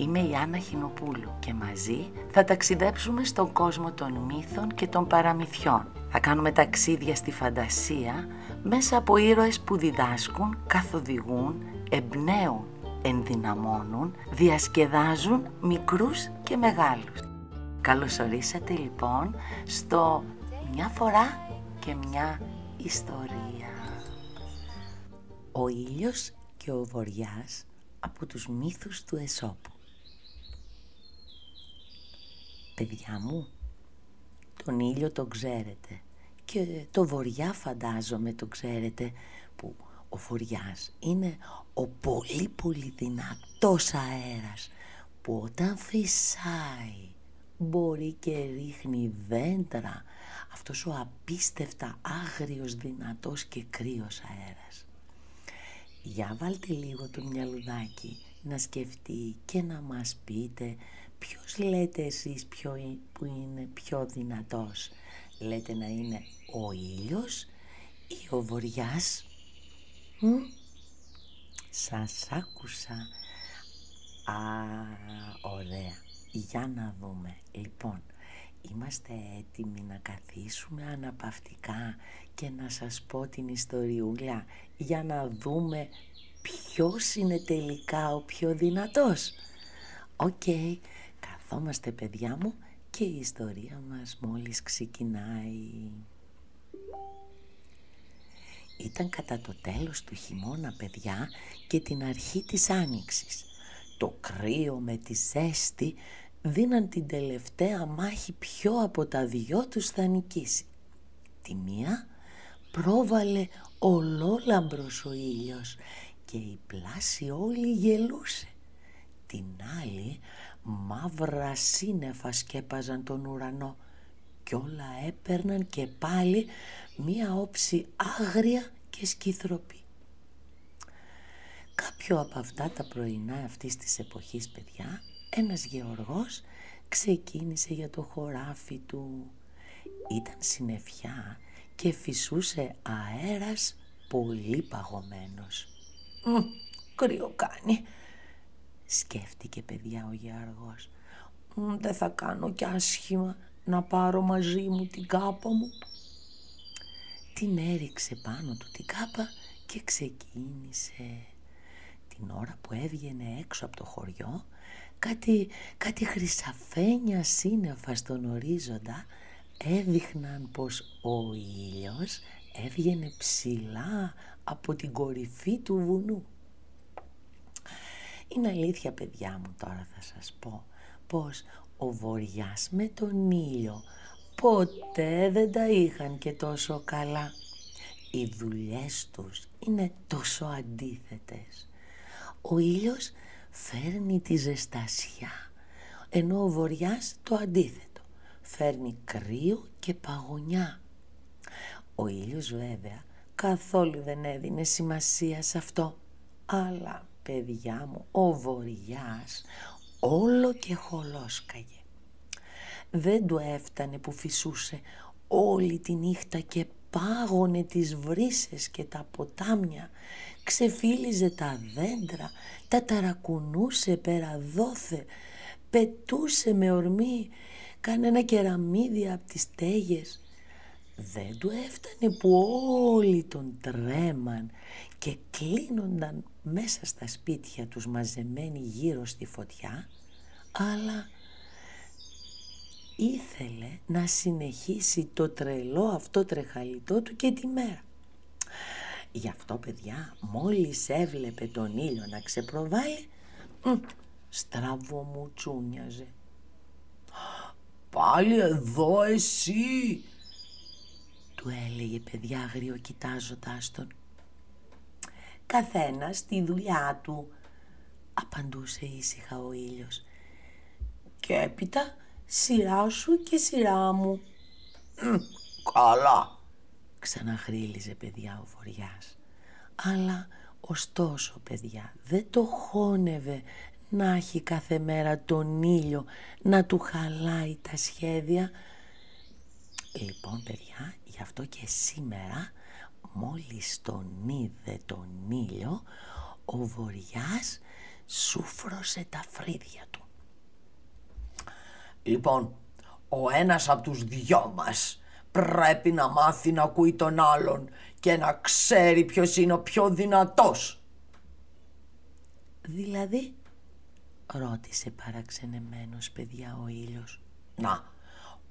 Είμαι η Άννα Χινοπούλου και μαζί θα ταξιδέψουμε στον κόσμο των μύθων και των παραμυθιών. Θα κάνουμε ταξίδια στη φαντασία μέσα από ήρωες που διδάσκουν, καθοδηγούν, εμπνέουν, ενδυναμώνουν, διασκεδάζουν μικρούς και μεγάλους. Καλώς ορίσατε λοιπόν στο «Μια φορά και μια ιστορία». Ο ήλιος και ο βοριάς από τους μύθους του Εσώπου. Παιδιά μου, τον ήλιο τον ξέρετε. Και το βοριά φαντάζομαι τον ξέρετε που ο βοριάς είναι ο πολύ πολύ δυνατός αέρας που όταν φυσάει μπορεί και ρίχνει δέντρα αυτός ο απίστευτα άγριος δυνατός και κρύος αέρας. Για βάλτε λίγο το μυαλουδάκι να σκεφτεί και να μας πείτε ποιος λέτε εσείς ποιο, που είναι πιο δυνατός; Λέτε να είναι ο ήλιος ή ο βοριάς; Μ; Σας άκουσα. Α, ωραία. Για να δούμε. Λοιπόν, είμαστε έτοιμοι να καθίσουμε αναπαυτικά και να σας πω την ιστοριούλα για να δούμε ποιος είναι τελικά ο πιο δυνατός. Οκ, καθόμαστε παιδιά μου και η ιστορία μας μόλις ξεκινάει. Ήταν κατά το τέλος του χειμώνα παιδιά και την αρχή της άνοιξης. Το κρύο με τη ζέστη δίναν την τελευταία μάχη ποιο από τα δυο τους θα νικήσει. Τη μία πρόβαλε ολόλαμπρος ο ήλιος και η πλάση όλη γελούσε. Την άλλη μαύρα σύννεφα σκέπαζαν τον ουρανό κι όλα έπαιρναν και πάλι μία όψη άγρια και σκυθροπή. Κάποιο από αυτά τα πρωινά αυτής της εποχής παιδιά ένας γεωργός ξεκίνησε για το χωράφι του. Ήταν συννεφιά και φυσούσε αέρας πολύ παγωμένος. «Μ, κρύο κάνει», σκέφτηκε παιδιά ο γεωργός. «Δεν θα κάνω κι άσχημα να πάρω μαζί μου την κάπα μου». Την έριξε πάνω του την κάπα και ξεκίνησε. Την ώρα που έβγαινε έξω από το χωριό κάτι, κάτι χρυσαφένια σύννεφα στον ορίζοντα έδειχναν πως ο ήλιος έβγαινε ψηλά από την κορυφή του βουνού. Είναι αλήθεια παιδιά μου τώρα θα σας πω πως ο βοριάς με τον ήλιο ποτέ δεν τα είχαν και τόσο καλά. Οι δουλειές τους είναι τόσο αντίθετες. Ο ήλιος φέρνει τη ζεστασιά, ενώ ο βοριάς το αντίθετο, φέρνει κρύο και παγωνιά. Ο ήλιος βέβαια καθόλου δεν έδινε σημασία σε αυτό, αλλά παιδιά μου, ο βοριάς όλο και χολόσκαγε. Δεν του έφτανε που φυσούσε όλη τη νύχτα και πάγωνε τις βρύσες και τα ποτάμια, ξεφύλιζε τα δέντρα, τα ταρακουνούσε πέρα δόθε, πετούσε με ορμή κανένα κεραμίδι από τις στέγες. Δεν του έφτανε που όλοι τον τρέμαν και κλείνονταν μέσα στα σπίτια τους μαζεμένοι γύρω στη φωτιά, αλλά ήθελε να συνεχίσει το τρελό αυτό τρεχαλιτό του και τη μέρα. Γι' αυτό παιδιά μόλις έβλεπε τον ήλιο να ξεπροβάλλει στραβό μου τσούνιαζε. «Πάλι εδώ εσύ» του έλεγε παιδιά αγριο κοιτάζοντάς τον. «Καθένας στη δουλειά του» απαντούσε ήσυχα ο ήλιος. «Και έπειτα σειρά σου και σειρά μου». «Καλά», ξαναχρίλιζε παιδιά ο Βοριάς. Αλλά ωστόσο παιδιά δεν το χώνευε να έχει κάθε μέρα τον ήλιο να του χαλάει τα σχέδια. Λοιπόν παιδιά γι' αυτό και σήμερα μόλις τον είδε τον ήλιο ο Βοριάς σούφρωσε τα φρύδια του. Λοιπόν, ο ένας από τους δυο μας πρέπει να μάθει να ακούει τον άλλον και να ξέρει ποιος είναι ο πιο δυνατός. Δηλαδή, ρώτησε παραξενεμένος παιδιά ο ήλιος. Να,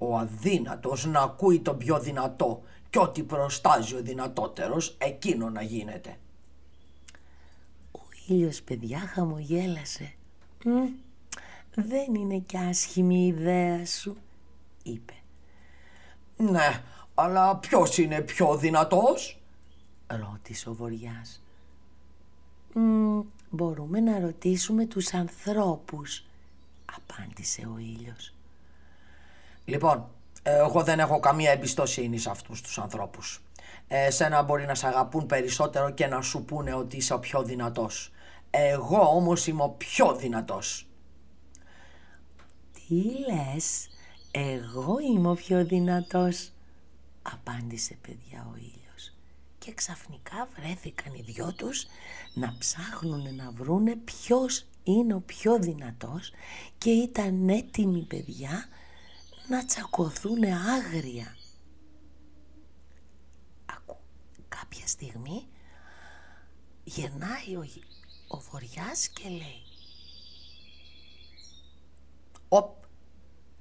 ο αδύνατος να ακούει τον πιο δυνατό και ό,τι προστάζει ο δυνατότερος εκείνο να γίνεται. Ο ήλιος παιδιά χαμογέλασε. δεν είναι κι άσχημη η ιδέα σου, είπε. Ναι, αλλά ποιος είναι πιο δυνατός, ρώτησε ο Βοριάς. μπορούμε να ρωτήσουμε τους ανθρώπους, απάντησε ο ήλιος. Λοιπόν, εγώ δεν έχω καμία εμπιστοσύνη σε αυτούς τους ανθρώπους. Εσένα μπορεί να σε αγαπούν περισσότερο και να σου πούνε ότι είσαι ο πιο δυνατός. Εγώ όμως είμαι ο πιο δυνατός. Τι λες, εγώ είμαι ο πιο δυνατός, απάντησε παιδιά ο ήλιος. Και ξαφνικά βρέθηκαν οι δυο τους να ψάχνουν να βρούνε ποιος είναι ο πιο δυνατός και ήταν έτοιμοι παιδιά να τσακωθούν άγρια. Ακού, κάποια στιγμή γυρνάει ο, ο Βοριάς και λέει «Οπ,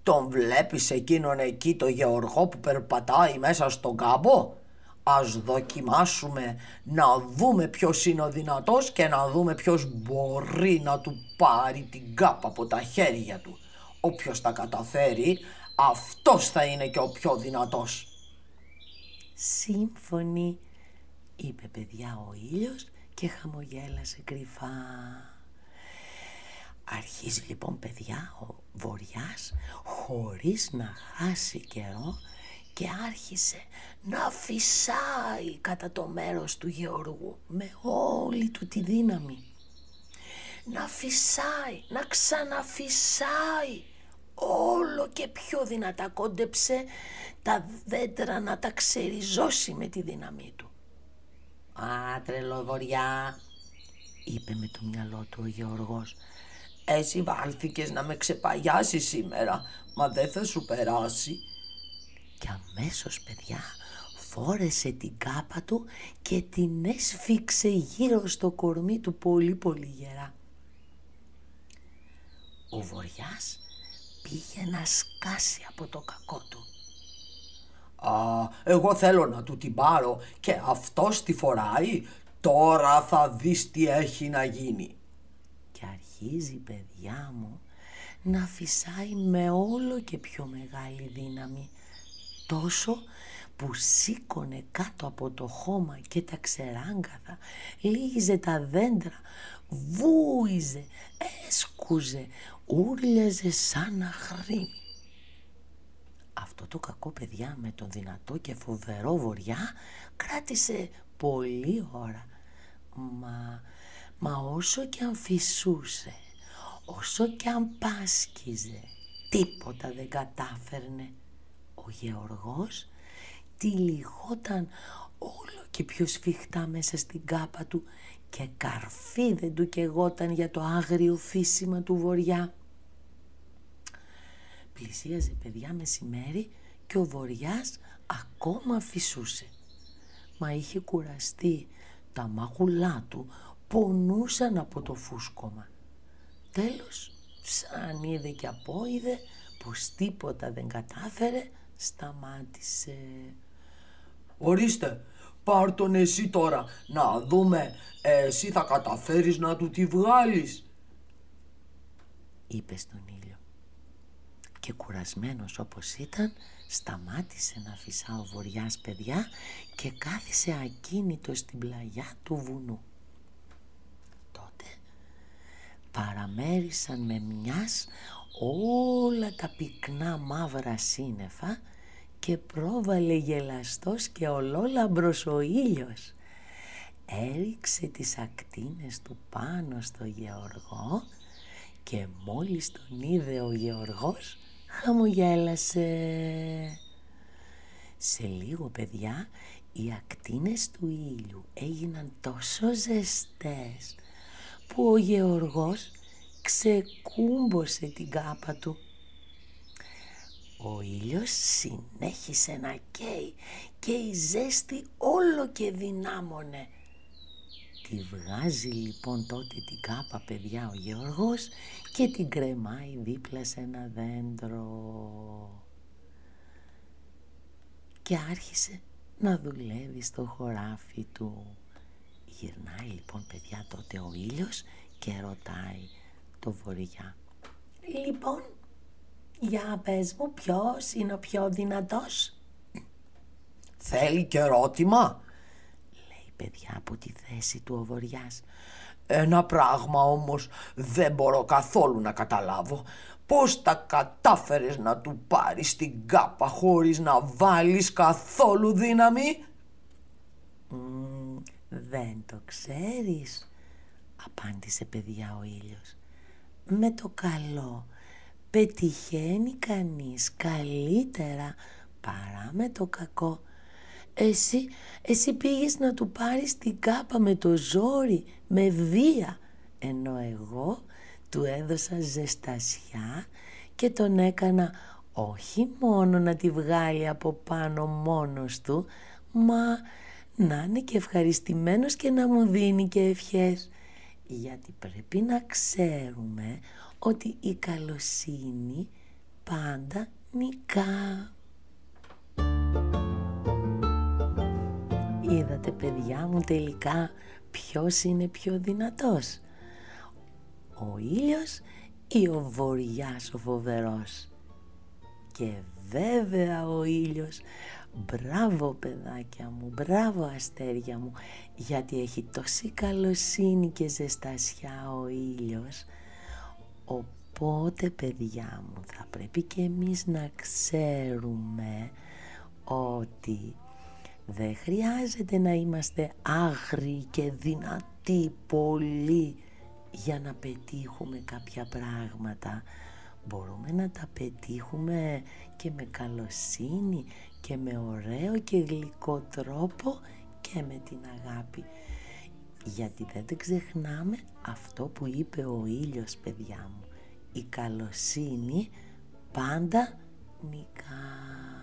τον βλέπεις εκείνον εκεί το γεωργό που περπατάει μέσα στον κάμπο» Ας δοκιμάσουμε να δούμε ποιος είναι ο δυνατός και να δούμε ποιος μπορεί να του πάρει την κάπα από τα χέρια του. Όποιος τα καταφέρει αυτός θα είναι και ο πιο δυνατός. Σύμφωνοι, είπε παιδιά ο ήλιος και χαμογέλασε κρυφά. Αρχίζει λοιπόν παιδιά ο Βοριάς χωρίς να χάσει καιρό και άρχισε να φυσάει κατά το μέρος του Γεωργού με όλη του τη δύναμη. Να φυσάει, να ξαναφυσάει όλο και πιο δυνατά κόντεψε τα δέντρα να τα ξεριζώσει με τη δύναμή του. «Α, τρελοβοριά», είπε με το μυαλό του ο Γεωργός. «Εσύ βάλθηκες να με ξεπαγιάσεις σήμερα, μα δεν θα σου περάσει». Και αμέσως παιδιά φόρεσε την κάπα του και την έσφιξε γύρω στο κορμί του πολύ πολύ γερά. Ο Βοριάς πήγε να σκάσει από το κακό του. Α, εγώ θέλω να του την πάρω και αυτός τη φοράει. Τώρα θα δεις τι έχει να γίνει. Και αρχίζει παιδιά μου να φυσάει με όλο και πιο μεγάλη δύναμη. Τόσο που σήκωνε κάτω από το χώμα και τα ξεράγκαθα, λίγιζε τα δέντρα, βούιζε, έσκουζε, ούρλιαζε σαν να χρήμει. Αυτό το κακό παιδιά με τον δυνατό και φοβερό βοριά κράτησε πολλή ώρα. Μα, μα όσο και αν φυσούσε, όσο και αν πάσκιζε, τίποτα δεν κατάφερνε. Ο Γεωργός τυλιγόταν όλο και πιο σφιχτά μέσα στην κάπα του και καρφί δεν του κεγόταν για το άγριο φύσιμα του βοριά. Πλησίαζε παιδιά μεσημέρι και ο βοριάς ακόμα φυσούσε. Μα είχε κουραστεί, τα μάγουλά του πονούσαν από το φούσκωμα. Τέλος, σαν είδε και απόειδε πως τίποτα δεν κατάφερε, σταμάτησε. Ορίστε, πάρ τον εσύ τώρα, να δούμε, εσύ θα καταφέρεις να του τη βγάλεις. Είπε στον ήλιο. Και κουρασμένος όπως ήταν, σταμάτησε να φυσά ο βοριάς παιδιά και κάθισε ακίνητος στην πλαγιά του βουνού. Τότε παραμέρισαν με μιας όλα τα πυκνά μαύρα σύννεφα και πρόβαλε γελαστός και ολόλαμπρος ο ήλιος. Έριξε τις ακτίνες του πάνω στο Γεωργό και μόλις τον είδε ο Γεωργός χαμογέλασε. Σε λίγο παιδιά οι ακτίνες του ήλιου έγιναν τόσο ζεστές που ο Γεωργός ξεκούμποσε την κάπα του. Ο ήλιος συνέχισε να καίει και η ζέστη όλο και δυνάμωνε. Τη βγάζει λοιπόν τότε την κάπα παιδιά ο Γεωργός και την κρεμάει δίπλα σε ένα δέντρο. Και άρχισε να δουλεύει στο χωράφι του. Γυρνάει λοιπόν παιδιά τότε ο ήλιος και ρωτάει το βορειά. Λοιπόν, για πες μου ποιος είναι ο πιο δυνατός; Θέλει και ερώτημα, λέει παιδιά από τη θέση του ο βοριάς. Ένα πράγμα όμως δεν μπορώ καθόλου να καταλάβω. Πώς τα κατάφερες να του πάρεις την κάπα χωρίς να βάλεις καθόλου δύναμη; δεν το ξέρεις, απάντησε παιδιά ο ήλιος. Με το καλό πετυχαίνει κανείς καλύτερα παρά με το κακό. Εσύ, εσύ πήγες να του πάρεις την κάπα με το ζόρι, με βία, ενώ εγώ του έδωσα ζεστασιά και τον έκανα όχι μόνο να τη βγάλει από πάνω μόνος του, μα να είναι και ευχαριστημένος και να μου δίνει και ευχές. Γιατί πρέπει να ξέρουμε ότι η καλοσύνη πάντα νικά. Είδατε παιδιά μου τελικά ποιος είναι πιο δυνατός. Ο ήλιος ή ο βοριάς ο φοβερός. Και βέβαια ο ήλιος, μπράβο παιδάκια μου, μπράβο αστέρια μου, γιατί έχει τόση καλοσύνη και ζεστασιά ο ήλιος. Οπότε παιδιά μου θα πρέπει και εμείς να ξέρουμε ότι δεν χρειάζεται να είμαστε άγριοι και δυνατοί πολύ για να πετύχουμε κάποια πράγματα. Μπορούμε να τα πετύχουμε και με καλοσύνη και με ωραίο και γλυκό τρόπο και με την αγάπη. Γιατί δεν ξεχνάμε αυτό που είπε ο ήλιος παιδιά μου. Η καλοσύνη πάντα νικά.